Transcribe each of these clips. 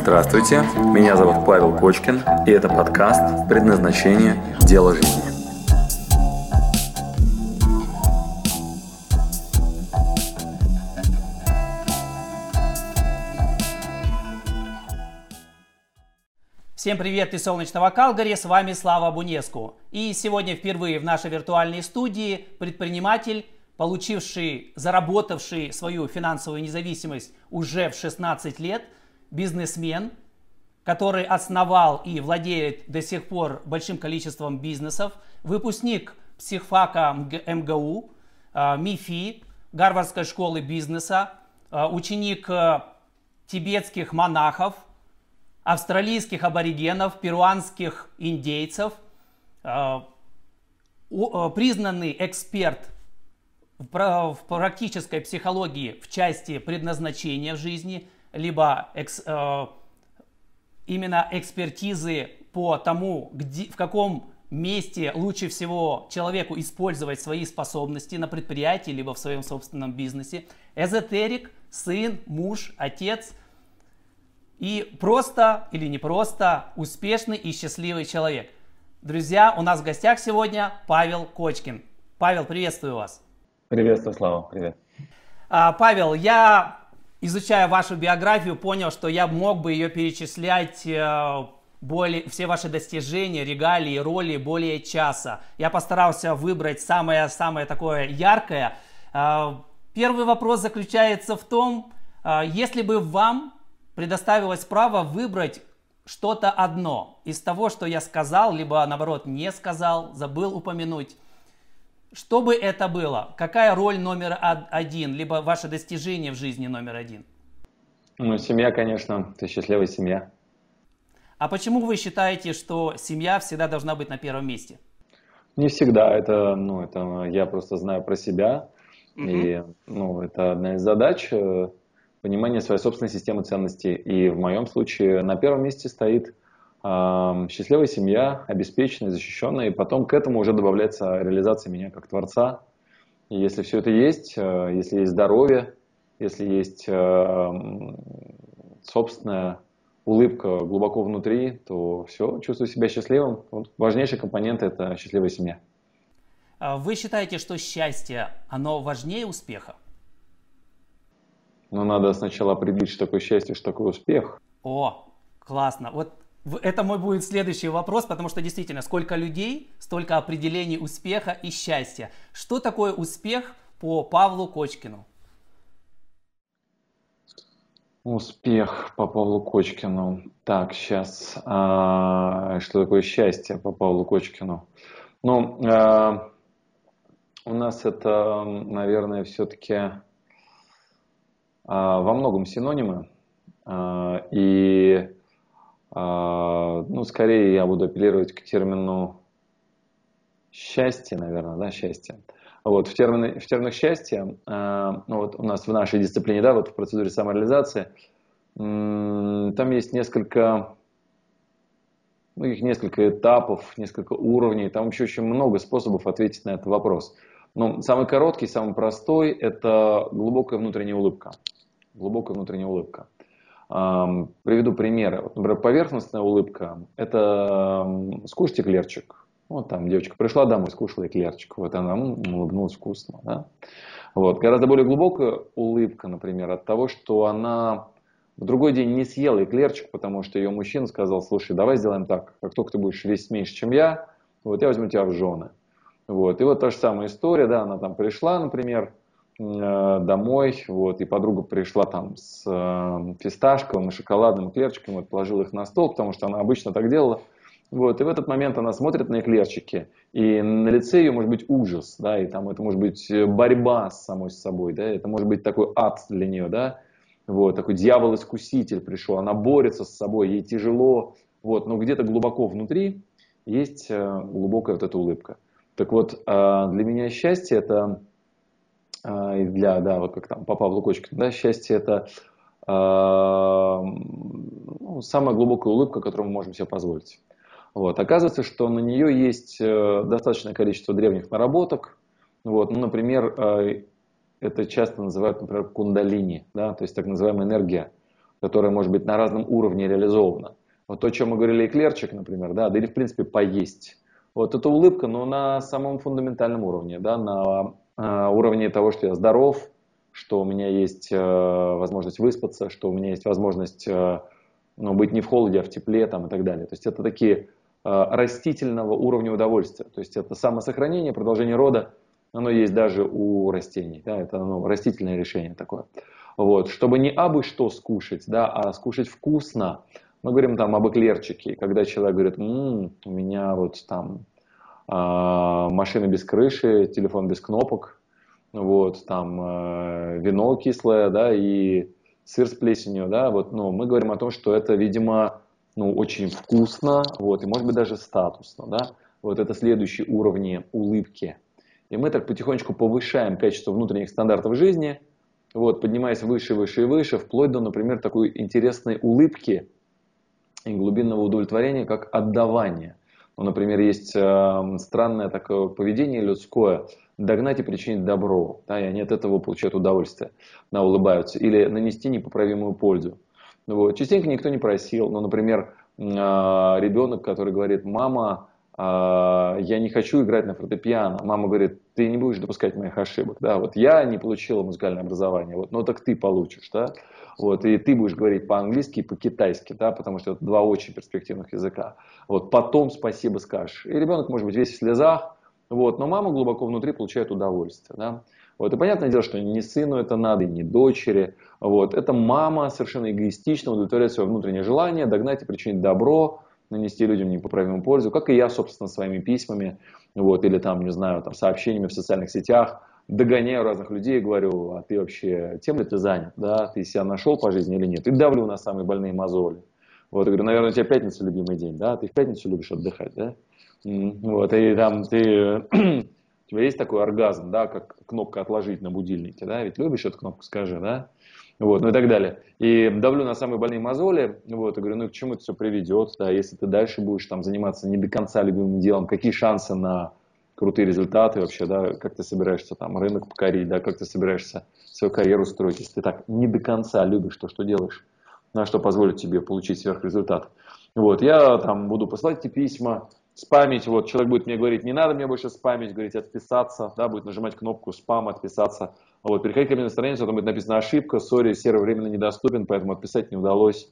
Здравствуйте, меня зовут Павел Кочкин, и это подкаст «Предназначение. Дело жизни». Всем привет из солнечного Калгари, с вами Слава Бунеску. И сегодня впервые в нашей виртуальной студии предприниматель, получивший, заработавший свою финансовую независимость уже в 16 лет, бизнесмен, который основал и владеет до сих пор большим количеством бизнесов, выпускник психфака МГУ, а, МИФИ, Гарвардской школы бизнеса, а, ученик э, тибетских монахов – австралийских аборигенов, перуанских индейцев, признанный эксперт в практической психологии в части предназначения в жизни, либо экс, э, именно экспертизы по тому, где, в каком месте лучше всего человеку использовать свои способности на предприятии, либо в своем собственном бизнесе. Эзотерик, сын, муж, отец – и просто или не просто успешный и счастливый человек. Друзья, у нас в гостях сегодня Павел Кочкин. Павел, приветствую вас. Приветствую, Слава, привет. А, Павел, я, изучая вашу биографию, понял, что я мог бы ее перечислять э, более, все ваши достижения, регалии, роли более часа. Я постарался выбрать самое-самое такое яркое. А, первый вопрос заключается в том, а, если бы вам предоставилось право выбрать что-то одно из того, что я сказал, либо наоборот не сказал, забыл упомянуть. Что бы это было? Какая роль номер один, либо ваше достижение в жизни номер один? Ну, семья, конечно, ты счастливая семья. А почему вы считаете, что семья всегда должна быть на первом месте? Не всегда. Это, ну, это я просто знаю про себя. Угу. И ну, это одна из задач э, понимание своей собственной системы ценностей. И в моем случае на первом месте стоит счастливая семья, обеспеченная, защищенная, и потом к этому уже добавляется реализация меня как творца. И если все это есть, э, если есть здоровье, если есть э, собственная улыбка глубоко внутри, то все, чувствую себя счастливым. Вот важнейший компонент – это счастливая семья. А вы считаете, что счастье, оно важнее успеха? Но надо сначала определить, что такое счастье, что такое успех. О, классно. Вот это мой будет следующий вопрос, потому что действительно, сколько людей, столько определений успеха и счастья. Что такое успех по Павлу Кочкину? Успех по Павлу Кочкину. Так, сейчас. А, что такое счастье по Павлу Кочкину? Ну, а, у нас это, наверное, все-таки а, во многом синонимы. И, ну, скорее я буду апеллировать к термину счастье, наверное, да, счастье. Вот, в, термины, в терминах счастья, ну, вот у нас в нашей дисциплине, да, вот в процедуре самореализации, там есть несколько, ну, их несколько этапов, несколько уровней, там еще очень много способов ответить на этот вопрос. Но самый короткий, самый простой – это глубокая внутренняя улыбка глубокая внутренняя улыбка. Приведу примеры. Вот, например, поверхностная улыбка – это скушать эклерчик. Вот там девочка пришла домой, скушала эклерчик. Вот она улыбнулась вкусно. Да? Вот. Гораздо более глубокая улыбка, например, от того, что она в другой день не съела эклерчик, потому что ее мужчина сказал, слушай, давай сделаем так, как только ты будешь весить меньше, чем я, вот я возьму тебя в жены. Вот. И вот та же самая история, да, она там пришла, например, домой, вот, и подруга пришла там с э, фисташковым и шоколадным эклерчиком, вот, положила их на стол, потому что она обычно так делала, вот, и в этот момент она смотрит на эклерчики, и на лице ее может быть ужас, да, и там это может быть борьба с самой собой, да, это может быть такой ад для нее, да, вот, такой дьявол-искуситель пришел, она борется с собой, ей тяжело, вот, но где-то глубоко внутри есть э, глубокая вот эта улыбка. Так вот, для меня счастье это для, да, вот как там по Павлу Кочкину, да, счастье это э, ну, самая глубокая улыбка, которую мы можем себе позволить. Вот. Оказывается, что на нее есть э, достаточное количество древних наработок. Вот. Ну, например, э, это часто называют, например, кундалини, да, то есть так называемая энергия которое может быть на разном уровне реализовано. Вот то, о чем мы говорили, эклерчик, например, да, да или в принципе поесть. Вот эта улыбка, но на самом фундаментальном уровне, да, на уровне того, что я здоров, что у меня есть э, возможность выспаться, что у меня есть возможность э, ну, быть не в холоде, а в тепле там, и так далее. То есть это такие э, растительного уровня удовольствия. То есть это самосохранение, продолжение рода, оно есть даже у растений. Да, это ну, растительное решение такое. Вот. Чтобы не абы что скушать, да, а скушать вкусно. Мы говорим там об эклерчике, когда человек говорит, м-м, у меня вот там э, машина без крыши, телефон без кнопок, вот, там э, вино кислое, да, и сыр с плесенью, да, вот, ну, мы говорим о том, что это, видимо, ну, очень вкусно, вот, и может быть даже статусно, да, вот это следующий уровни улыбки. И мы так потихонечку повышаем качество внутренних стандартов жизни, вот, поднимаясь выше, выше и выше, вплоть до, например, такой интересной улыбки и глубинного удовлетворения, как отдавание. Ну, например, есть э, странное такое поведение людское, догнать и причинить добро, да, и они от этого получают удовольствие, да, улыбаются, или нанести непоправимую пользу. Ну, вот. Частенько никто не просил, ну, например, э, ребенок, который говорит, мама, я не хочу играть на фортепиано. Мама говорит, ты не будешь допускать моих ошибок. Да, вот я не получила музыкальное образование, вот, но так ты получишь, да. Вот, и ты будешь говорить по-английски и по-китайски, да, потому что это два очень перспективных языка. Вот, потом спасибо скажешь. И ребенок может быть весь в слезах, вот, но мама глубоко внутри получает удовольствие, да. Вот, и понятное дело, что не сыну это надо, и не дочери. Вот, это мама совершенно эгоистично удовлетворяет свое внутреннее желание догнать и причинить добро, нанести людям непоправимую пользу, как и я, собственно, своими письмами, вот, или там, не знаю, там, сообщениями в социальных сетях, догоняю разных людей и говорю, а ты вообще тем ли ты занят, да, ты себя нашел по жизни или нет, и давлю на самые больные мозоли. Вот, я говорю, наверное, у тебя пятница любимый день, да, ты в пятницу любишь отдыхать, да, вот, и там ты, у тебя есть такой оргазм, да, как кнопка отложить на будильнике, да, ведь любишь эту кнопку, скажи, да, вот, ну и так далее. И давлю на самые больные мозоли, вот, и говорю, ну и к чему это все приведет, да, если ты дальше будешь там заниматься не до конца любимым делом, какие шансы на крутые результаты вообще, да, как ты собираешься там рынок покорить, да, как ты собираешься свою карьеру строить, если ты так не до конца любишь то, что делаешь, на что позволит тебе получить сверхрезультат. Вот, я там буду посылать эти письма, спамить, вот человек будет мне говорить, не надо мне больше спамить, говорить отписаться, да, будет нажимать кнопку спам, отписаться, вот, переходить ко мне на страницу, там будет написано ошибка, сори, сервер временно недоступен, поэтому отписать не удалось.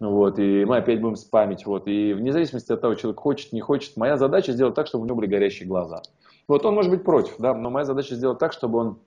Вот, и мы опять будем спамить. Вот, и вне зависимости от того, человек хочет, не хочет, моя задача сделать так, чтобы у него были горящие глаза. Вот он может быть против, да, но моя задача сделать так, чтобы он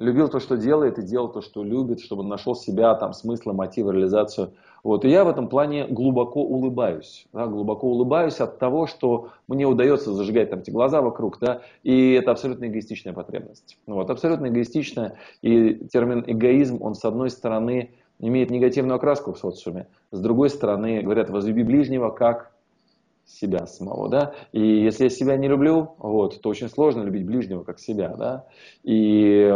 любил то, что делает, и делал то, что любит, чтобы он нашел себя, там, смысл, мотив, реализацию. Вот, и я в этом плане глубоко улыбаюсь. Да, глубоко улыбаюсь от того, что мне удается зажигать там эти глаза вокруг, да, и это абсолютно эгоистичная потребность. Вот, абсолютно эгоистичная, и термин эгоизм, он с одной стороны имеет негативную окраску в социуме, с другой стороны говорят, возлюби ближнего как себя самого, да, и если я себя не люблю, вот, то очень сложно любить ближнего как себя, да, и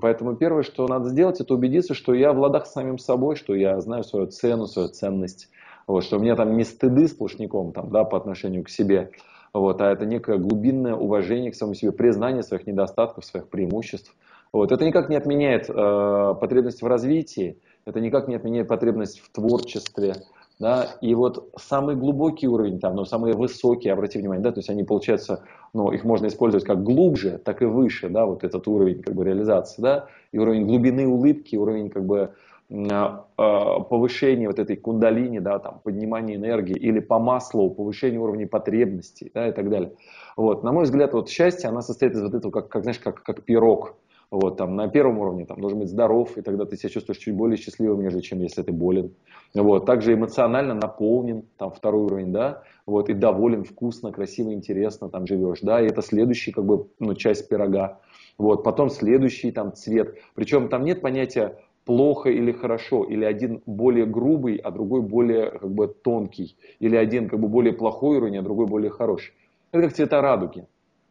поэтому первое, что надо сделать, это убедиться, что я в ладах с самим собой, что я знаю свою цену, свою ценность, вот, что у меня там не стыды сплошняком, там, да, по отношению к себе, вот, а это некое глубинное уважение к самому себе, признание своих недостатков, своих преимуществ, вот, это никак не отменяет э, потребность в развитии, это никак не отменяет потребность в творчестве, да, и вот самый глубокий уровень, там, но самые высокие, обрати внимание, да, то есть они, получается, ну, их можно использовать как глубже, так и выше, да, вот этот уровень, как бы, реализации, да, и уровень глубины улыбки, уровень, как бы, а, а, повышения вот этой кундалини, да, там, поднимания энергии, или по маслу, повышение уровня потребностей, да, и так далее. Вот, на мой взгляд, вот счастье, оно состоит из вот этого, как, как знаешь, как, как пирог, вот, там, на первом уровне там, должен быть здоров, и тогда ты себя чувствуешь чуть более счастливым, нежели чем если ты болен. Вот, также эмоционально наполнен, там, второй уровень, да, вот, и доволен, вкусно, красиво, интересно там живешь, да, и это следующий, как бы, ну, часть пирога. Вот, потом следующий там цвет. Причем там нет понятия плохо или хорошо, или один более грубый, а другой более как бы тонкий, или один как бы более плохой уровень, а другой более хороший. Это как цвета радуги.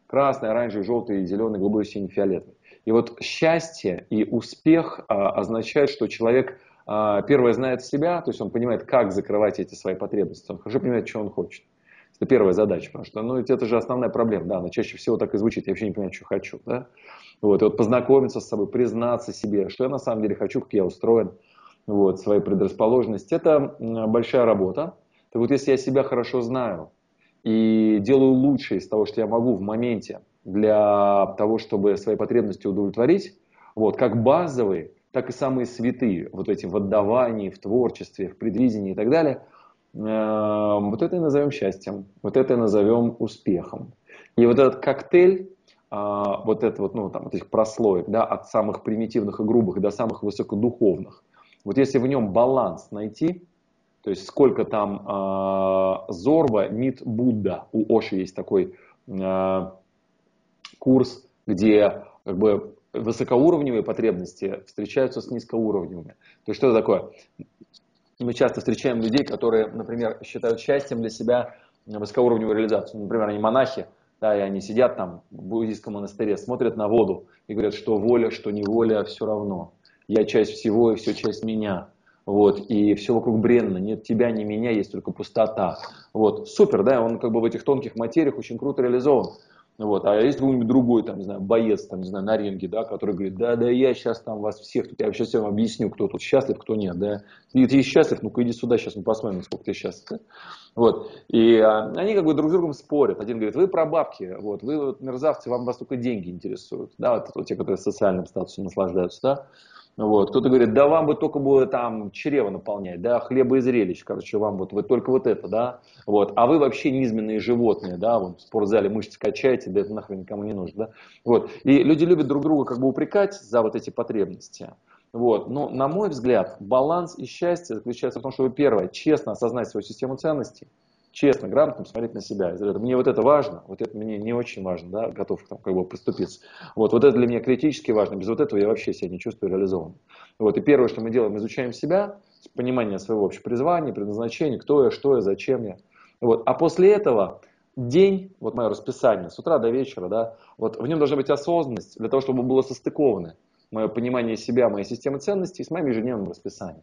Красный, оранжевый, желтый, зеленый, голубой, синий, фиолетовый. И вот счастье и успех а, означает, что человек а, первое знает себя, то есть он понимает, как закрывать эти свои потребности, он хорошо понимает, что он хочет. Это первая задача, потому что ну, это же основная проблема, да, она чаще всего так и звучит, я вообще не понимаю, что хочу, да. Вот, и вот познакомиться с собой, признаться себе, что я на самом деле хочу, как я устроен, вот, свои предрасположенности, это большая работа. Так вот, если я себя хорошо знаю и делаю лучшее из того, что я могу в моменте для того, чтобы свои потребности удовлетворить, вот, как базовые, так и самые святые, вот эти в отдавании, в творчестве, в предвидении и так далее, э, вот это и назовем счастьем, вот это и назовем успехом. И вот этот коктейль, э, вот это вот, ну, там, вот этих прослоек, да, от самых примитивных и грубых до самых высокодуховных, вот если в нем баланс найти, то есть сколько там э, Зорба, Мид, Будда, у Оши есть такой э, курс, где как бы высокоуровневые потребности встречаются с низкоуровневыми. То есть что это такое? Мы часто встречаем людей, которые, например, считают счастьем для себя высокоуровневую реализацию. Например, они монахи, да, и они сидят там в буддийском монастыре, смотрят на воду и говорят, что воля, что не воля, все равно. Я часть всего, и все часть меня. Вот, и все вокруг бренно, нет тебя, ни меня, есть только пустота. Вот, супер, да, он как бы в этих тонких материях очень круто реализован. Вот. А есть какой-нибудь другой, там, не знаю, боец, там, не знаю, на ринге, да, который говорит, да, да, я сейчас там вас всех, я сейчас всем объясню, кто тут счастлив, кто нет, да. Ты, ты счастлив, ну-ка иди сюда, сейчас мы посмотрим, сколько ты счастлив. Да? Вот. И а, они как бы друг с другом спорят. Один говорит, вы про бабки, вот, вы вот, мерзавцы, вам вас только деньги интересуют, да, вот, вот те, которые социальным статусом наслаждаются, да. Вот. Кто-то говорит, да вам бы только бы там чрево наполнять, да, хлеба и зрелищ, короче, вам вот, вы только вот это, да, вот, а вы вообще низменные животные, да, вот в спортзале мышцы качаете, да это нахрен никому не нужно, да, вот, и люди любят друг друга как бы упрекать за вот эти потребности, вот, но на мой взгляд баланс и счастье заключается в том, чтобы первое, честно осознать свою систему ценностей, честно, грамотно посмотреть на себя. Мне вот это важно, вот это мне не очень важно, да, готов там, как бы поступиться. Вот, вот это для меня критически важно, без вот этого я вообще себя не чувствую реализованным. Вот, и первое, что мы делаем, изучаем себя, с понимания своего общего призвания, предназначения, кто я, что я, зачем я. Вот, а после этого день, вот мое расписание, с утра до вечера, да, вот в нем должна быть осознанность для того, чтобы было состыковано мое понимание себя, моей системы ценностей с моим ежедневным расписанием.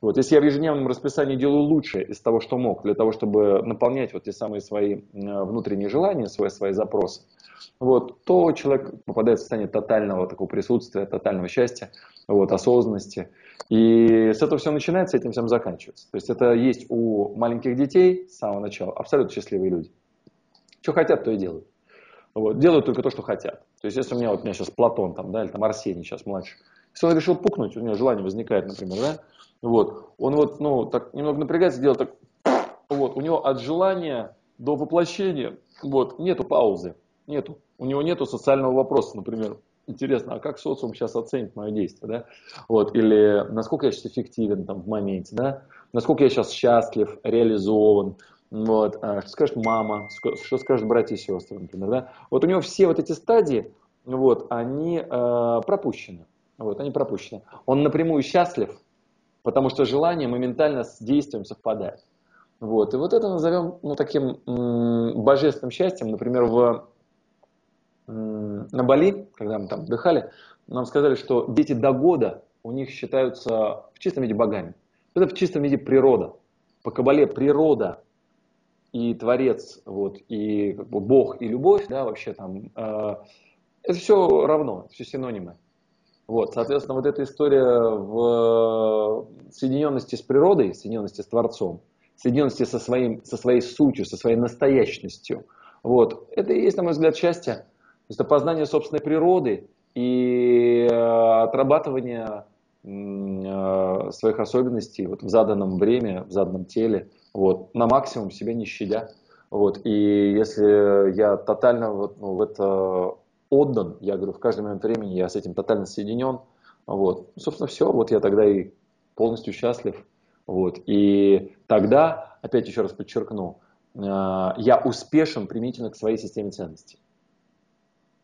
Вот, если я в ежедневном расписании делаю лучшее из того, что мог, для того, чтобы наполнять вот те самые свои э, внутренние желания, свои, свои запросы, вот, то человек попадает в состояние тотального такого присутствия, тотального счастья, вот, осознанности. И с этого все начинается, этим всем заканчивается. То есть это есть у маленьких детей с самого начала абсолютно счастливые люди. Что хотят, то и делают. Вот, делают только то, что хотят. То есть если у меня, вот, у меня сейчас Платон там, да, или там Арсений сейчас младший, если он решил пукнуть, у него желание возникает, например, да, вот. Он вот, ну, так немного напрягается, делает так, вот, у него от желания до воплощения, вот, нету паузы, нету. У него нету социального вопроса, например, интересно, а как социум сейчас оценит мое действие, да? Вот, или насколько я сейчас эффективен там в моменте, да? Насколько я сейчас счастлив, реализован, вот, а, что скажет мама, что скажут братья и сестры, например, да? Вот у него все вот эти стадии, вот, они э, пропущены, вот, они пропущены. Он напрямую счастлив, потому что желание моментально с действием совпадает. Вот. И вот это назовем ну, таким м- божественным счастьем. Например, в, м- на Бали, когда мы там отдыхали, нам сказали, что дети до года у них считаются в чистом виде богами. Это в чистом виде природа. По Кабале природа и Творец, вот, и как бы, Бог и любовь, да, вообще там, э, это все равно, все синонимы. Вот, соответственно, вот эта история в соединенности с природой, соединенности с Творцом, соединенности со, своим, со своей сутью, со своей настоящностью, вот, это и есть, на мой взгляд, счастье. Это познание собственной природы и э, отрабатывание э, своих особенностей вот, в заданном времени, в заданном теле, вот, на максимум себя не щадя. Вот, и если я тотально вот, ну, в это отдан, я говорю, в каждый момент времени я с этим тотально соединен, вот, собственно, все, вот я тогда и полностью счастлив, вот, и тогда, опять еще раз подчеркну, э, я успешен применительно к своей системе ценностей.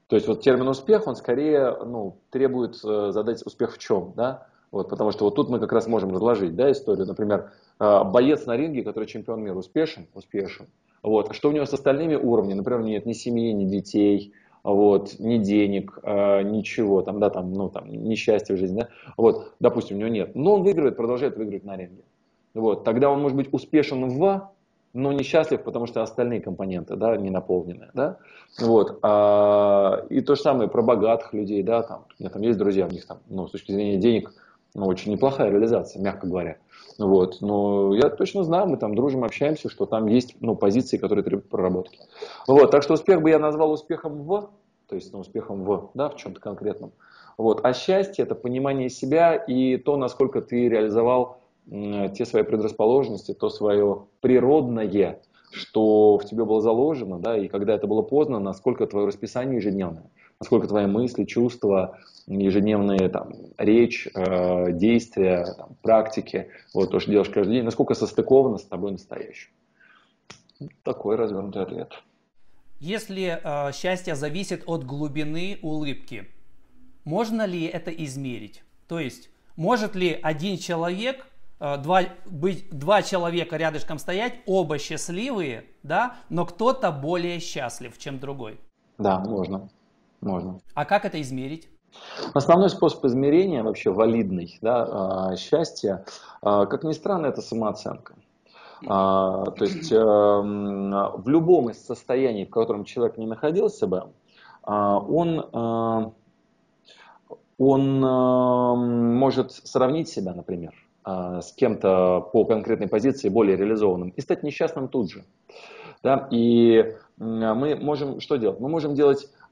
То есть вот термин успех, он скорее ну, требует э, задать успех в чем, да? Вот, потому что вот тут мы как раз можем разложить да, историю. Например, э, боец на ринге, который чемпион мира, успешен? Успешен. Вот. Что у него с остальными уровнями? Например, нет ни семьи, ни детей, вот, ни денег, э, ничего, там, да, там, ну, там, несчастья в жизни, да, вот, допустим, у него нет, но он выигрывает, продолжает выигрывать на ринге, вот, тогда он может быть успешен в, но несчастлив, потому что остальные компоненты, да, не наполнены, да, вот, а, и то же самое про богатых людей, да, там, у меня там есть друзья, у них там, ну, с точки зрения денег, Ну, очень неплохая реализация, мягко говоря. Вот. Но я точно знаю, мы там дружим, общаемся, что там есть ну, позиции, которые требуют проработки. Вот. Так что успех бы я назвал успехом в, то есть ну, успехом в, да, в чем-то конкретном. Вот. А счастье – это понимание себя и то, насколько ты реализовал те свои предрасположенности, то свое природное, что в тебе было заложено, да, и когда это было поздно, насколько твое расписание ежедневное, насколько твои мысли, чувства, ежедневные там, речь, э, действия, там, практики, вот то, что делаешь каждый день, насколько состыковано с тобой настоящим. Такой развернутый ответ. Если э, счастье зависит от глубины улыбки, можно ли это измерить? То есть, может ли один человек Э, два, быть, два человека рядышком стоять, оба счастливые, да, но кто-то более счастлив, чем другой. Да, можно. Можно. А как это измерить? Основной способ измерения, вообще валидный, да, э, счастья, э, как ни странно, это самооценка. То есть в любом из состояний, в котором человек не находился бы, он, он может сравнить себя, например, а, с кем-то по конкретной позиции более реализованным и стать несчастным тут же. Да? И мы можем что делать? Мы можем делать а,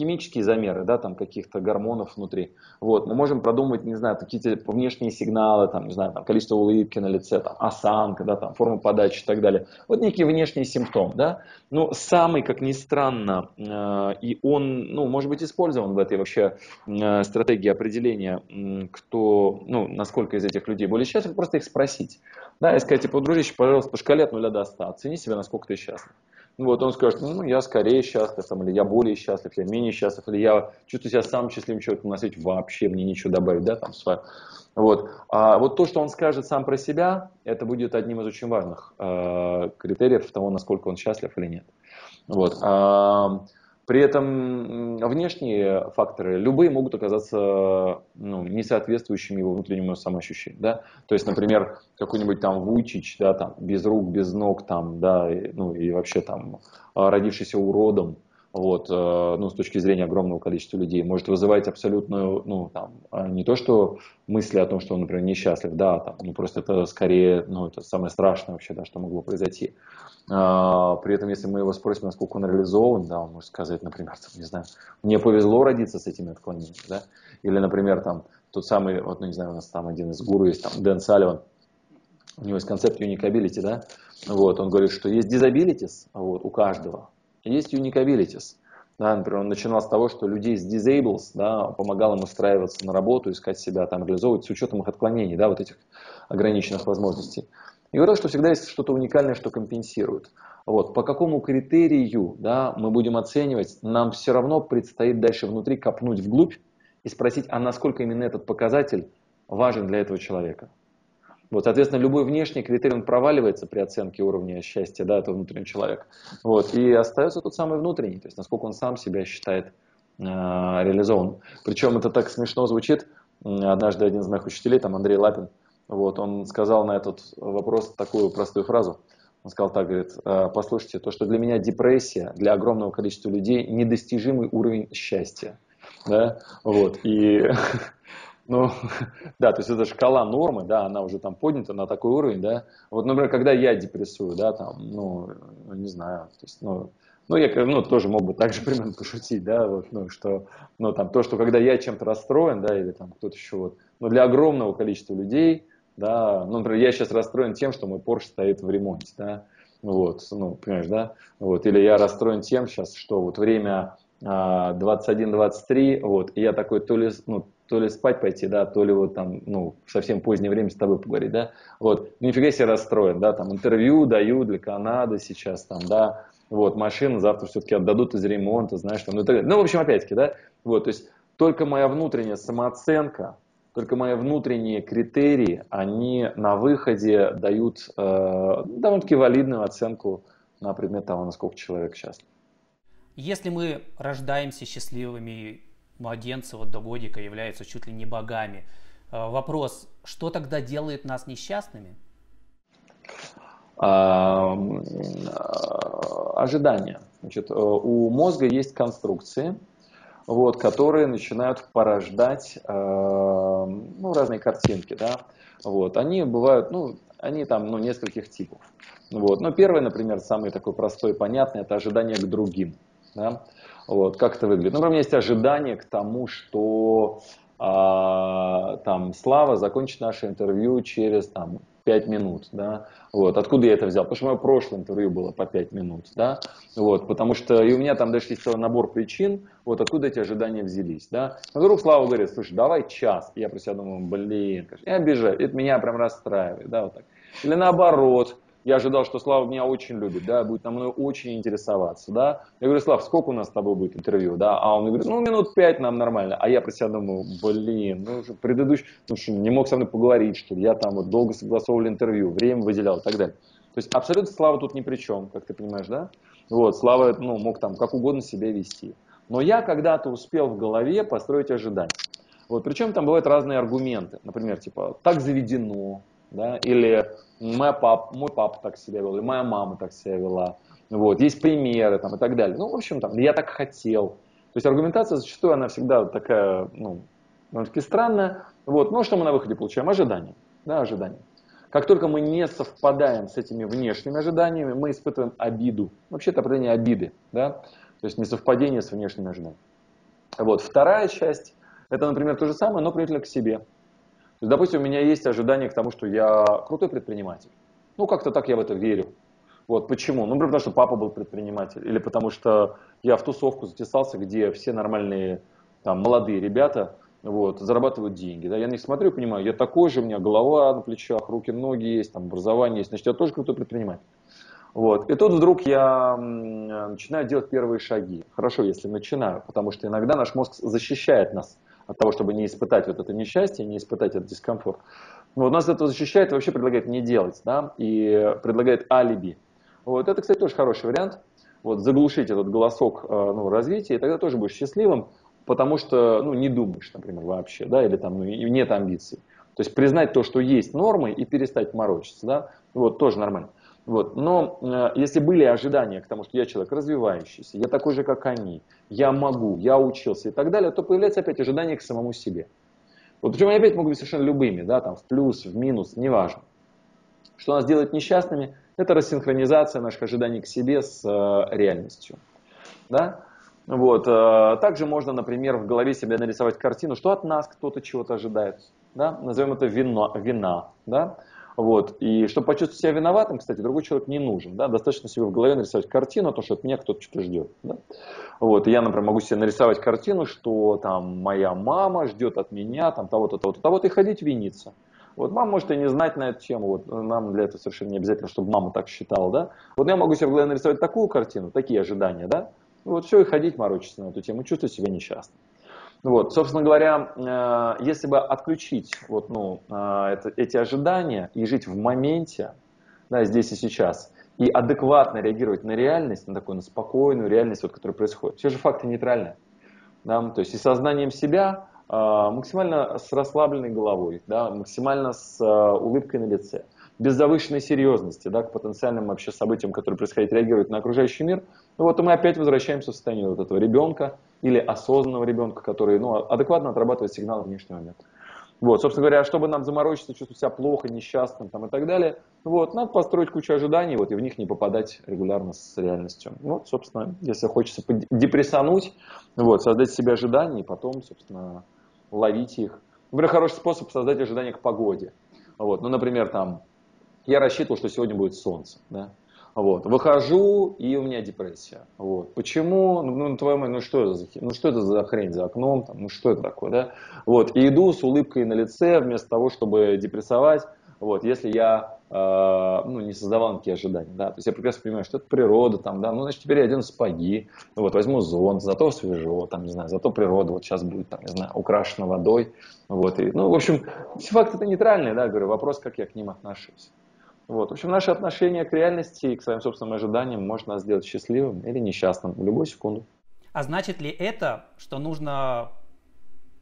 химические замеры, да, там каких-то гормонов внутри. Вот, мы можем продумывать, не знаю, какие-то внешние сигналы, там, не знаю, там, количество улыбки на лице, там, осанка, да, там, форма подачи и так далее. Вот некий внешний симптом, да. Но самый, как ни странно, э, и он, ну, может быть использован в этой вообще э, стратегии определения, э, кто, ну, насколько из этих людей более счастлив, просто их спросить. Да, и сказать, типа, дружище, пожалуйста, по шкале от 0 до 100, оцени себя, насколько ты счастлив. Вот он скажет, ну, я скорее счастлив, там, или я более счастлив, я менее счастлив, или я чувствую себя самым счастливым человеком на вообще мне ничего добавить, да, там, свое. Вот. А вот то, что он скажет сам про себя, это будет одним из очень важных э, критериев того, насколько он счастлив или нет. Вот. А, при этом внешние факторы, любые могут оказаться ну, не соответствующими его внутреннему самоощущению. Да? То есть, например, какой-нибудь там Вучич, да, там, без рук, без ног, там, да, ну и вообще там родившийся уродом, вот, э, ну, с точки зрения огромного количества людей, может вызывать абсолютную, ну, там, а не то, что мысли о том, что он, например, несчастлив, да, там, ну, просто это скорее, ну, это самое страшное вообще, да, что могло произойти. А, при этом, если мы его спросим, насколько он реализован, да, он может сказать, например, там, не знаю, мне повезло родиться с этими отклонениями, да, или, например, там, тот самый, вот, ну, не знаю, у нас там один из гуру есть, там, Дэн Салливан, у него есть концепт unicability, да, вот, он говорит, что есть disabilities, вот, у каждого, есть unicabilities, да, например, он начинал с того, что людей с disables, да, помогал им устраиваться на работу, искать себя, там, реализовывать с учетом их отклонений, да, вот этих ограниченных возможностей. И говорил, что всегда есть что-то уникальное, что компенсирует. Вот. По какому критерию да, мы будем оценивать, нам все равно предстоит дальше внутри копнуть вглубь и спросить, а насколько именно этот показатель важен для этого человека. Вот, соответственно, любой внешний критерий он проваливается при оценке уровня счастья да, этого внутреннего человека. Вот, и остается тот самый внутренний, то есть насколько он сам себя считает э, реализованным. Причем это так смешно звучит. Однажды один из моих учителей, там Андрей Лапин, вот, он сказал на этот вопрос такую простую фразу. Он сказал так, говорит, «Э, послушайте, то, что для меня депрессия, для огромного количества людей недостижимый уровень счастья. Да? Вот, и, ну, да, то есть это шкала нормы, да, она уже там поднята на такой уровень, да. Вот, например, когда я депрессую, да, там, ну, не знаю, то есть, ну, ну, я ну, тоже мог бы так же примерно пошутить, да, вот, ну, что, ну, там, то, что когда я чем-то расстроен, да, или там кто-то еще вот, но для огромного количества людей, да, ну, например, я сейчас расстроен тем, что мой Porsche стоит в ремонте, да, вот, ну, понимаешь, да, вот, или я расстроен тем сейчас, что вот время 21-23, вот, и я такой то ли, ну, то ли спать пойти, да, то ли вот там, ну, совсем позднее время с тобой поговорить, да, вот, ну, нифига себе расстроен, да, там, интервью даю для Канады сейчас, там, да, вот, машину завтра все-таки отдадут из ремонта, знаешь, там, ну, так, ну, в общем, опять-таки, да, вот, то есть только моя внутренняя самооценка, только мои внутренние критерии, они на выходе дают э, довольно-таки валидную оценку на предмет того, насколько человек счастлив. Если мы рождаемся счастливыми, младенцы вот до годика являются чуть ли не богами, э, вопрос, что тогда делает нас несчастными? А, ожидания. Значит, э, у мозга есть конструкции, вот, которые начинают порождать э, ну, разные картинки, да, вот, они бывают, ну, они там, ну, нескольких типов, вот, но первый, например, самый такой простой и понятный, это ожидание к другим, да, вот, как это выглядит, ну, у меня есть ожидание к тому, что а, там Слава закончит наше интервью через там 5 минут, да, вот, откуда я это взял, потому что мое прошлое интервью было по 5 минут, да, вот, потому что и у меня там даже есть целый набор причин, вот, откуда эти ожидания взялись, да, но вдруг Слава говорит, слушай, давай час, я про себя думаю, блин, я обижаю, это меня прям расстраивает, да, вот так, или наоборот, я ожидал, что Слава меня очень любит, да, будет на мной очень интересоваться, да. Я говорю, Слав, сколько у нас с тобой будет интервью, да? А он говорит, ну, минут пять нам нормально. А я про себя думаю, блин, ну, уже предыдущий, ну, что, не мог со мной поговорить, что ли, я там вот долго согласовывал интервью, время выделял и так далее. То есть абсолютно Слава тут ни при чем, как ты понимаешь, да? Вот, Слава, ну, мог там как угодно себя вести. Но я когда-то успел в голове построить ожидания. Вот, причем там бывают разные аргументы. Например, типа, так заведено, да, или моя пап, мой папа так себя вел, или моя мама так себя вела, вот, есть примеры там, и так далее. Ну, в общем, там, я так хотел. То есть аргументация зачастую, она всегда такая, ну, довольно-таки странная. Вот, но что мы на выходе получаем? Ожидания. Да, ожидания. Как только мы не совпадаем с этими внешними ожиданиями, мы испытываем обиду. Вообще это определение обиды, да? То есть несовпадение с внешними ожиданиями. Вот, вторая часть, это, например, то же самое, но применительно к себе есть, допустим, у меня есть ожидание к тому, что я крутой предприниматель. Ну, как-то так я в это верю. Вот почему? Ну, потому что папа был предприниматель, или потому что я в тусовку затесался, где все нормальные там, молодые ребята вот, зарабатывают деньги. Да? Я на них смотрю и понимаю, я такой же, у меня голова на плечах, руки, ноги есть, там, образование есть, значит, я тоже крутой предприниматель. Вот. И тут вдруг я начинаю делать первые шаги. Хорошо, если начинаю, потому что иногда наш мозг защищает нас от того, чтобы не испытать вот это несчастье, не испытать этот дискомфорт. Вот, нас это защищает и вообще предлагает не делать, да, и предлагает алиби. Вот это, кстати, тоже хороший вариант. Вот заглушить этот голосок э, ну, развития, и тогда тоже будешь счастливым, потому что ну, не думаешь, например, вообще, да, или там ну, нет амбиций. То есть признать то, что есть нормой, и перестать морочиться, да, вот тоже нормально. Вот. Но э, если были ожидания к тому, что я человек развивающийся, я такой же, как они, я могу, я учился и так далее, то появляется опять ожидание к самому себе. Вот причем они опять могут быть совершенно любыми, да, там в плюс, в минус, неважно. Что нас делает несчастными, это рассинхронизация наших ожиданий к себе с э, реальностью. Да? Вот. Э, также можно, например, в голове себе нарисовать картину, что от нас кто-то чего-то ожидает. Да? Назовем это вино, вина. Да? Вот. И чтобы почувствовать себя виноватым, кстати, другой человек не нужен. Да? Достаточно себе в голове нарисовать картину, то, что от меня кто-то что-то ждет. Да? Вот. И я, например, могу себе нарисовать картину, что там моя мама ждет от меня там, того-то, того-то, того-то, и ходить виниться. Вот мама может и не знать на эту тему, вот нам для этого совершенно не обязательно, чтобы мама так считала, да. Вот я могу себе в голове нарисовать такую картину, такие ожидания, да. Вот все, и ходить морочиться на эту тему, чувствовать себя несчастным. Вот, собственно говоря, э, если бы отключить вот, ну, э, это, эти ожидания и жить в моменте, да, здесь и сейчас, и адекватно реагировать на реальность, на такую на спокойную реальность, вот, которая происходит. Все же факты нейтральны. Да? То есть и сознанием себя э, максимально с расслабленной головой, да, максимально с улыбкой на лице, без завышенной серьезности да, к потенциальным вообще событиям, которые происходят, реагировать на окружающий мир, ну вот и мы опять возвращаемся в состояние вот этого ребенка, или осознанного ребенка, который ну, адекватно отрабатывает сигналы внешнего мира. Вот, собственно говоря, чтобы нам заморочиться, чувствовать себя плохо, несчастным там, и так далее, вот, надо построить кучу ожиданий вот, и в них не попадать регулярно с реальностью. Вот, собственно, если хочется депрессануть, вот, создать себе ожидания и потом, собственно, ловить их. Например, хороший способ создать ожидания к погоде. Вот, ну, например, там, я рассчитывал, что сегодня будет солнце. Да? Вот. Выхожу, и у меня депрессия. Вот. Почему? Ну, ну, твою мать, ну что это за ну что это за хрень за окном? Там, ну что это такое, да? Вот. И иду с улыбкой на лице, вместо того, чтобы депрессовать, вот, если я э, ну, не создавал никакие ожидания. Да? То есть я прекрасно понимаю, что это природа, там, да, ну, значит, теперь я одену сапоги, вот, возьму зонт, зато свежо, там, не знаю, зато природа вот сейчас будет, там, не знаю, украшена водой. Вот, и, ну, в общем, все факты это нейтральные, да, говорю, вопрос, как я к ним отношусь. Вот. В общем, наше отношение к реальности и к своим собственным ожиданиям может нас сделать счастливым или несчастным в любую секунду. А значит ли это, что нужно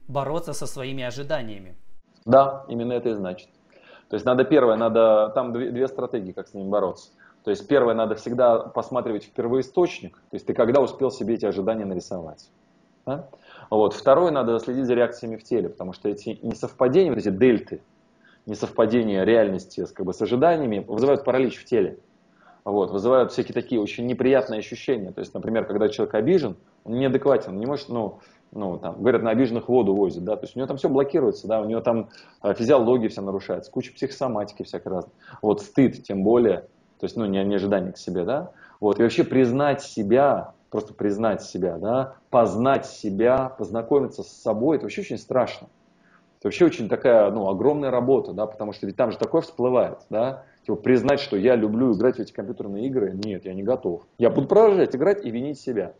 бороться со своими ожиданиями? Да, именно это и значит. То есть надо первое, надо, там две, две стратегии, как с ними бороться. То есть первое, надо всегда посматривать в первоисточник. То есть ты когда успел себе эти ожидания нарисовать. Да? Вот. Второе, надо следить за реакциями в теле, потому что эти несовпадения, вот эти дельты, несовпадения реальности с, как бы, с ожиданиями вызывают паралич в теле. Вот, вызывают всякие такие очень неприятные ощущения. То есть, например, когда человек обижен, он неадекватен, он не может, ну, ну, там, говорят, на обиженных воду возят, да, то есть у него там все блокируется, да, у него там э, физиология вся нарушается, куча психосоматики всякой разной. Вот стыд, тем более, то есть, ну, не, не ожидание к себе, да, вот, и вообще признать себя, просто признать себя, да, познать себя, познакомиться с собой, это вообще очень страшно. Это вообще очень такая, ну, огромная работа, да, потому что ведь там же такое всплывает, да, типа признать, что я люблю играть в эти компьютерные игры, нет, я не готов. Я буду продолжать играть и винить себя.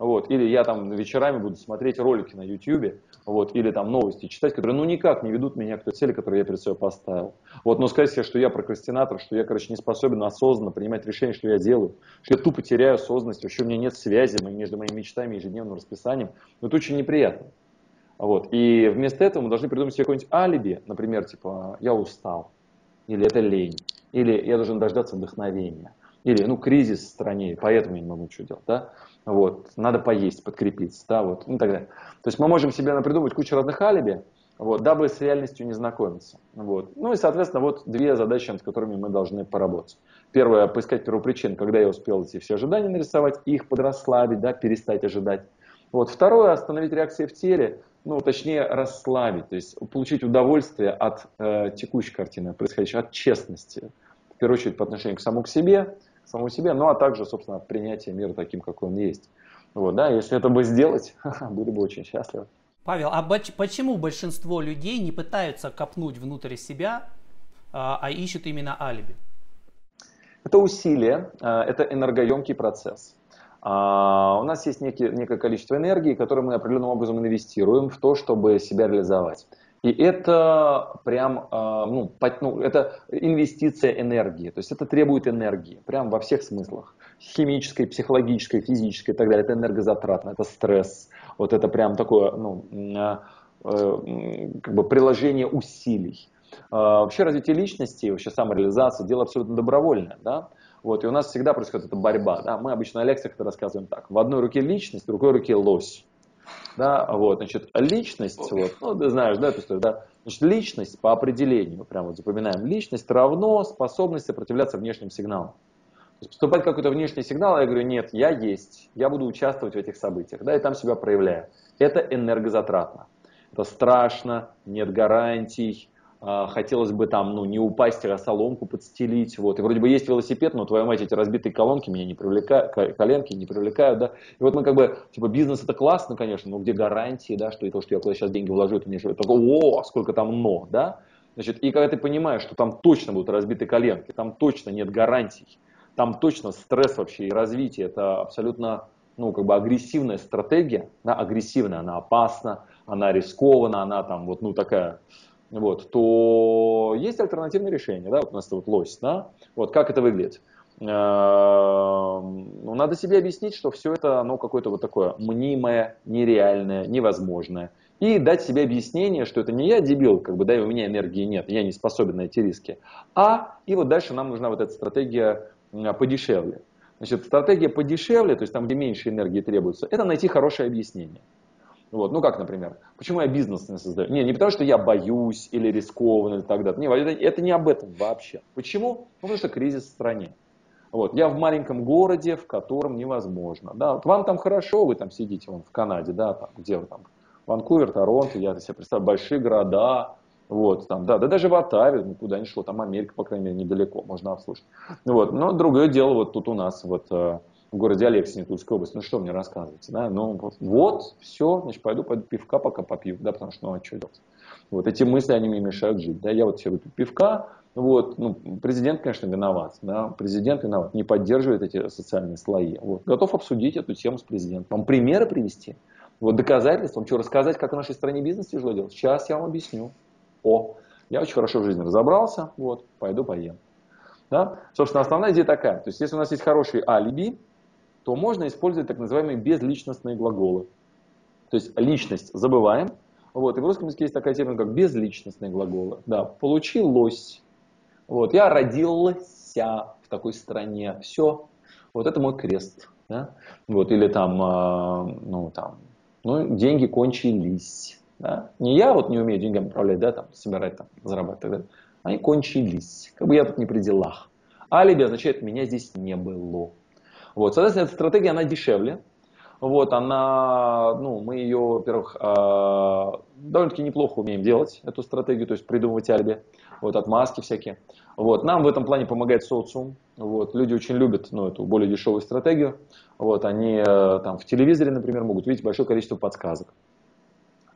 Вот. Или я там вечерами буду смотреть ролики на YouTube, вот, или там новости читать, которые ну никак не ведут меня к той цели, которую я перед собой поставил. Вот, но сказать себе, что я прокрастинатор, что я, короче, не способен осознанно принимать решения, что я делаю, что я тупо теряю осознанность, вообще у меня нет связи между моими мечтами и ежедневным расписанием, ну это очень неприятно. Вот. И вместо этого мы должны придумать себе какое-нибудь алиби, например, типа «я устал», или «это лень», или «я должен дождаться вдохновения», или «ну кризис в стране, поэтому я не могу ничего делать». Да? Вот, надо поесть, подкрепиться, да, вот, ну, так далее. То есть мы можем себе придумать кучу разных алиби, вот, дабы с реальностью не знакомиться. Вот. Ну и, соответственно, вот две задачи, над которыми мы должны поработать. Первое, поискать первопричин, когда я успел эти все ожидания нарисовать, их подрасслабить, да, перестать ожидать. Вот. Второе, остановить реакции в теле, ну, точнее, расслабить, то есть получить удовольствие от э, текущей картины, происходящей, от честности. В первую очередь по отношению к самому к себе, самому себе, ну а также, собственно, принятие мира таким, какой он есть. Вот, да, если это бы сделать, были бы очень счастливы. Павел, а почему большинство людей не пытаются копнуть внутрь себя, а, а ищут именно алиби? Это усилие, а, это энергоемкий процесс. А, у нас есть некий, некое количество энергии, которое мы определенным образом инвестируем в то, чтобы себя реализовать. И это прям, а, ну, ну, это инвестиция энергии, то есть это требует энергии, прям во всех смыслах. Химической, психологической, физической и так далее. Это энергозатратно, это стресс. Вот это прям такое, ну, а, э, как бы приложение усилий. Вообще развитие личности, вообще самореализация, дело абсолютно добровольное, да. Вот, и у нас всегда происходит эта борьба, да. Мы обычно на лекциях это рассказываем так. В одной руке личность, в другой руке лось. Да, вот, значит, личность, вот, ну, ты знаешь, да, эту историю, да, значит, личность по определению, прямо вот запоминаем, личность равно способность сопротивляться внешним сигналам. То есть поступать какой-то внешний сигнал, я говорю, нет, я есть, я буду участвовать в этих событиях, да, и там себя проявляю. Это энергозатратно. Это страшно, нет гарантий, хотелось бы там, ну, не упасть, а соломку подстелить, вот, и вроде бы есть велосипед, но, твою мать, эти разбитые колонки меня не привлекают, коленки не привлекают, да, и вот мы как бы, типа, бизнес это классно, конечно, но где гарантии, да, что и то, что я куда сейчас деньги вложу, это не что, такое, о, сколько там но, да, значит, и когда ты понимаешь, что там точно будут разбиты коленки, там точно нет гарантий, там точно стресс вообще и развитие, это абсолютно, ну, как бы агрессивная стратегия, да, агрессивная, она опасна, она рискована, она там вот, ну, такая, вот, то есть альтернативное решение, да, вот у нас вот лось, да, вот как это выглядит. Эм, ну, надо себе объяснить, что все это, ну, какое-то вот такое мнимое, нереальное, невозможное. И дать себе объяснение, что это не я дебил, как бы, да, и у меня энергии нет, я не способен на эти риски. А, и вот дальше нам нужна вот эта стратегия подешевле. Значит, стратегия подешевле, то есть там, где меньше энергии требуется, это найти хорошее объяснение. Вот, ну как, например, почему я бизнес не создаю? Не, не потому что я боюсь или рискованно или так далее. Не, это, это не об этом вообще. Почему? Ну, потому что кризис в стране. Вот, я в маленьком городе, в котором невозможно. Да, вот вам там хорошо, вы там сидите вон, в Канаде, да, там, где вы там, Ванкувер, Торонто, я себе представляю, большие города, вот, там, да, да даже в Оттаве, ну, куда ни шло, там Америка, по крайней мере, недалеко, можно обслужить. Вот, но другое дело вот тут у нас, вот, э, в городе Алексине, Тульской области, ну что мне рассказываете, да, ну вот, все, значит, пойду, пойду пивка пока попью, да, потому что, ну, а что делать? Вот эти мысли, они мне мешают жить, да, я вот себе выпью пивка, вот, ну, президент, конечно, виноват, да, президент виноват, не поддерживает эти социальные слои, вот, готов обсудить эту тему с президентом, вам примеры привести, вот, доказательства, вам что, рассказать, как в нашей стране бизнес тяжело делать, сейчас я вам объясню, о, я очень хорошо в жизни разобрался, вот, пойду поем. Да? Собственно, основная идея такая. То есть, если у нас есть хороший алиби, то можно использовать так называемые безличностные глаголы. То есть личность забываем. Вот, и в русском языке есть такая термин, как безличностные глаголы. Да, получилось. Вот, я родился в такой стране. Все. Вот это мой крест. Да? Вот, или там, э, ну, там, ну, деньги кончились. Да? Не я вот не умею деньгами управлять, да, там, собирать, там, зарабатывать, далее. Они кончились. Как бы я тут не при делах. Алиби означает, меня здесь не было. Вот, соответственно, эта стратегия, она дешевле. Вот, она, ну, мы ее, во-первых, э, довольно-таки неплохо умеем делать, эту стратегию, то есть придумывать алиби, вот, отмазки всякие. Вот, нам в этом плане помогает социум. Вот, люди очень любят, ну, эту более дешевую стратегию. Вот, они э, там в телевизоре, например, могут видеть большое количество подсказок.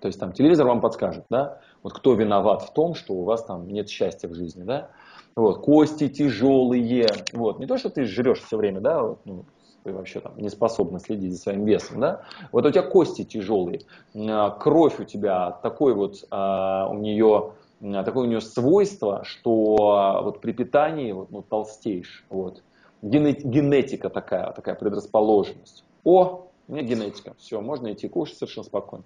То есть там телевизор вам подскажет, да, вот кто виноват в том, что у вас там нет счастья в жизни, да. Вот, кости тяжелые, вот, не то, что ты жрешь все время, да, вот, ну, ты вообще там не способна следить за своим весом, да, вот у тебя кости тяжелые, а, кровь у тебя такой вот, а, у нее такое у нее свойство, что вот при питании вот, ну, толстеешь, вот, генетика такая, такая предрасположенность. О, у меня генетика, все, можно идти кушать совершенно спокойно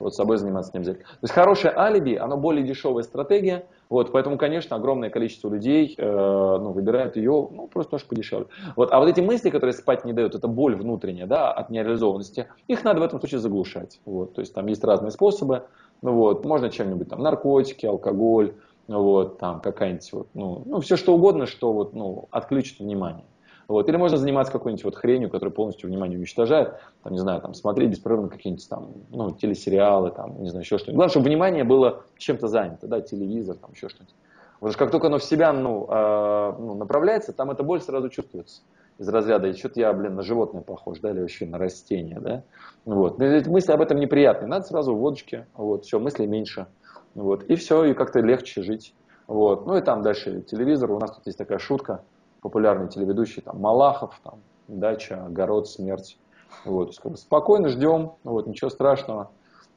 вот собой заниматься не обязательно. То есть хорошее алиби, оно более дешевая стратегия, вот, поэтому, конечно, огромное количество людей э, ну, выбирают ее ну, просто немножко подешевле. Вот, а вот эти мысли, которые спать не дают, это боль внутренняя да, от нереализованности, их надо в этом случае заглушать. Вот, то есть там есть разные способы. Ну, вот, можно чем-нибудь, там, наркотики, алкоголь, вот, там, какая-нибудь, вот, ну, ну, все что угодно, что вот, ну, отключит внимание. Вот. Или можно заниматься какой-нибудь вот хренью, которая полностью внимание уничтожает. Там, не знаю, там, смотреть беспрерывно какие-нибудь там, ну, телесериалы, там, не знаю, еще что-нибудь. Главное, чтобы внимание было чем-то занято, да, телевизор, там, еще что-нибудь. Потому что как только оно в себя ну, э, ну, направляется, там эта боль сразу чувствуется. Из разряда, и что-то я, блин, на животное похож, да, или вообще на растение, да. Вот. Но мысли об этом неприятные. Надо сразу водочки, вот, все, мыслей меньше. Вот. И все, и как-то легче жить. Вот. Ну и там дальше телевизор. У нас тут есть такая шутка популярный телеведущий, там, Малахов, там, дача, огород, смерть. Вот, спокойно ждем, вот, ничего страшного.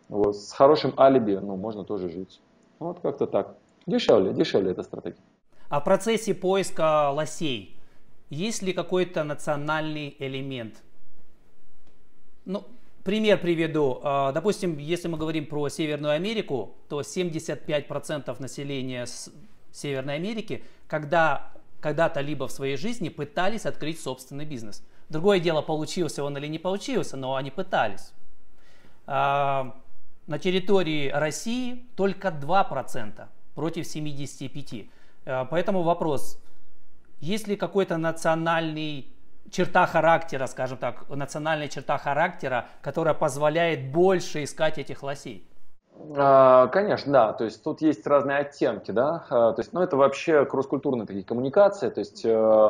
Вот, с хорошим алиби, ну, можно тоже жить. Вот как-то так. Дешевле, дешевле эта стратегия. В процессе поиска лосей есть ли какой-то национальный элемент? Ну, пример приведу. А, допустим, если мы говорим про Северную Америку, то 75% населения Северной Америки, когда когда-то либо в своей жизни пытались открыть собственный бизнес. Другое дело, получился он или не получился, но они пытались. А, на территории России только 2% против 75%. А, поэтому вопрос, есть ли какой-то национальный черта характера, скажем так, национальная черта характера, которая позволяет больше искать этих лосей? А, конечно, да. То есть тут есть разные оттенки, да. А, то есть, ну, это вообще кросс-культурные такие коммуникации. То есть, э,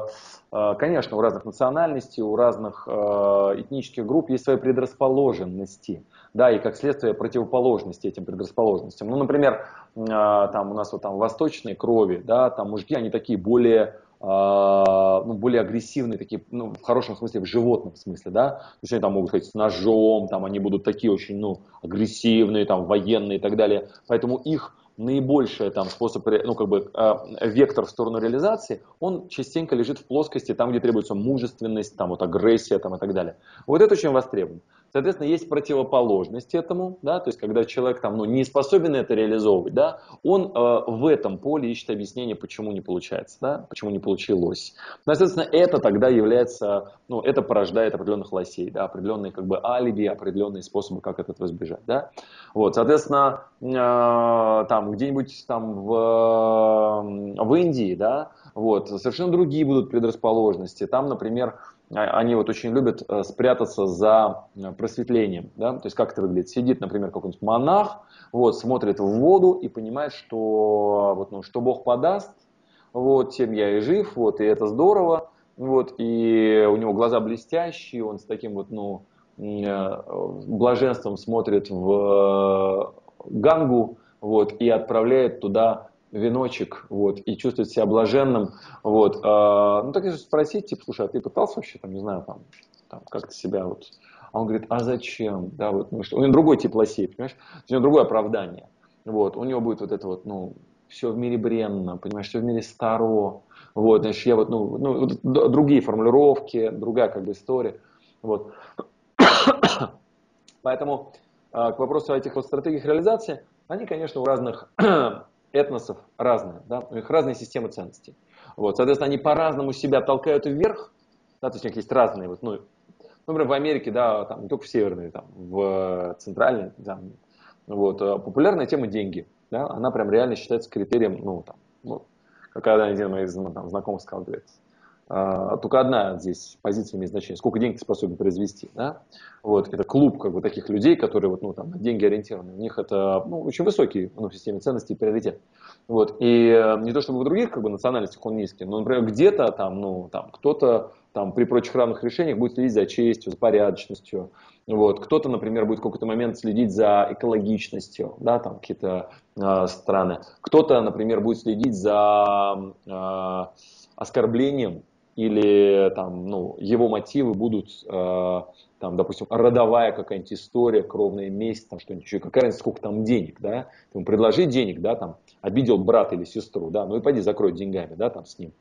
э, конечно, у разных национальностей, у разных э, этнических групп есть свои предрасположенности, да, и как следствие противоположности этим предрасположенностям. Ну, например, там у нас вот там восточные крови, да, там мужики, они такие более а, ну, более агрессивные, такие, ну, в хорошем смысле, в животном смысле, да, то есть они там могут ходить с ножом, там они будут такие очень, ну, агрессивные, там, военные и так далее, поэтому их наибольший там способ, ну, как бы, э, вектор в сторону реализации, он частенько лежит в плоскости там, где требуется мужественность, там, вот агрессия, там, и так далее. Вот это очень востребовано. Соответственно, есть противоположность этому, да, то есть когда человек там, ну, не способен это реализовывать, да, он э, в этом поле ищет объяснение, почему не получается, да, почему не получилось. Ну, соответственно, это тогда является, ну, это порождает определенных лосей, да, определенные как бы алиби, определенные способы, как от этого избежать, да. Вот, соответственно, э, там где-нибудь там в, в Индии, да, вот, совершенно другие будут предрасположенности. Там, например, они вот очень любят э, спрятаться за э, просветлением. Да? То есть как это выглядит? Сидит, например, какой-нибудь монах, вот, смотрит в воду и понимает, что, вот, ну, что Бог подаст, вот, тем я и жив, вот, и это здорово, вот, и у него глаза блестящие, он с таким вот, ну, э, блаженством смотрит в Гангу, вот, и отправляет туда веночек, вот, и чувствует себя блаженным, вот. А, ну, так если спросить, типа, слушай, а ты пытался вообще, там, не знаю, там, там как-то себя вот... А он говорит, а зачем? Да, вот, ну, что? У него другой тип лосей, понимаешь? У него другое оправдание. Вот, у него будет вот это вот, ну, все в мире бренно, понимаешь, все в мире старо, вот, значит, я вот, ну, ну другие формулировки, другая как бы история, вот. Поэтому а, к вопросу о этих вот стратегиях реализации, они, конечно, у разных этносов разные, да, у них разные системы ценностей. Вот, соответственно, они по-разному себя толкают вверх, да, то есть у них есть разные, вот, ну, например, в Америке, да, там, не только в Северной, там, в Центральной, там, вот, э, популярная тема деньги, да, она прям реально считается критерием, ну, там, ну, как один из моих там, знакомых сказал, говорит, только одна здесь позиция имеет значение, сколько денег ты способен произвести. Да? Вот, это клуб как бы, таких людей, которые вот, ну, там, на деньги ориентированы. У них это ну, очень высокий ну, в системе ценностей приоритет. Вот, и э, не то чтобы в других как бы, национальностях он низкий, но, например, где-то там, ну, там, кто-то там, при прочих равных решениях будет следить за честью, за порядочностью. Вот. Кто-то, например, будет в какой-то момент следить за экологичностью, да, там какие-то э, страны. Кто-то, например, будет следить за э, оскорблением или там, ну, его мотивы будут, э, там, допустим, родовая какая-нибудь история, кровная месть, там что-нибудь еще, какая разница, сколько там денег, да, ему предложи денег, да, там, обидел брата или сестру, да, ну и пойди закрой деньгами, да, там с ним,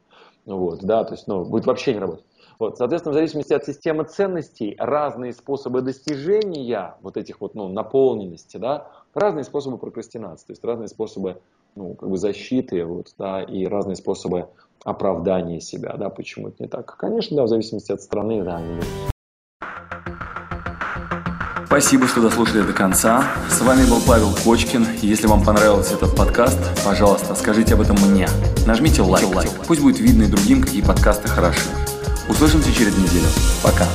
вот, да, то есть, ну, будет вообще не работать. Вот, соответственно, в зависимости от системы ценностей, разные способы достижения вот этих вот, ну, наполненности, да, разные способы прокрастинации, то есть разные способы, ну, как бы защиты, вот, да, и разные способы оправдание себя, да, почему это не так. Конечно, да, в зависимости от страны, да, Спасибо, что дослушали до конца. С вами был Павел Кочкин. Если вам понравился этот подкаст, пожалуйста, скажите об этом мне. Нажмите лайк. лайк. Пусть будет видно и другим, какие подкасты хороши. Услышимся через неделю. Пока.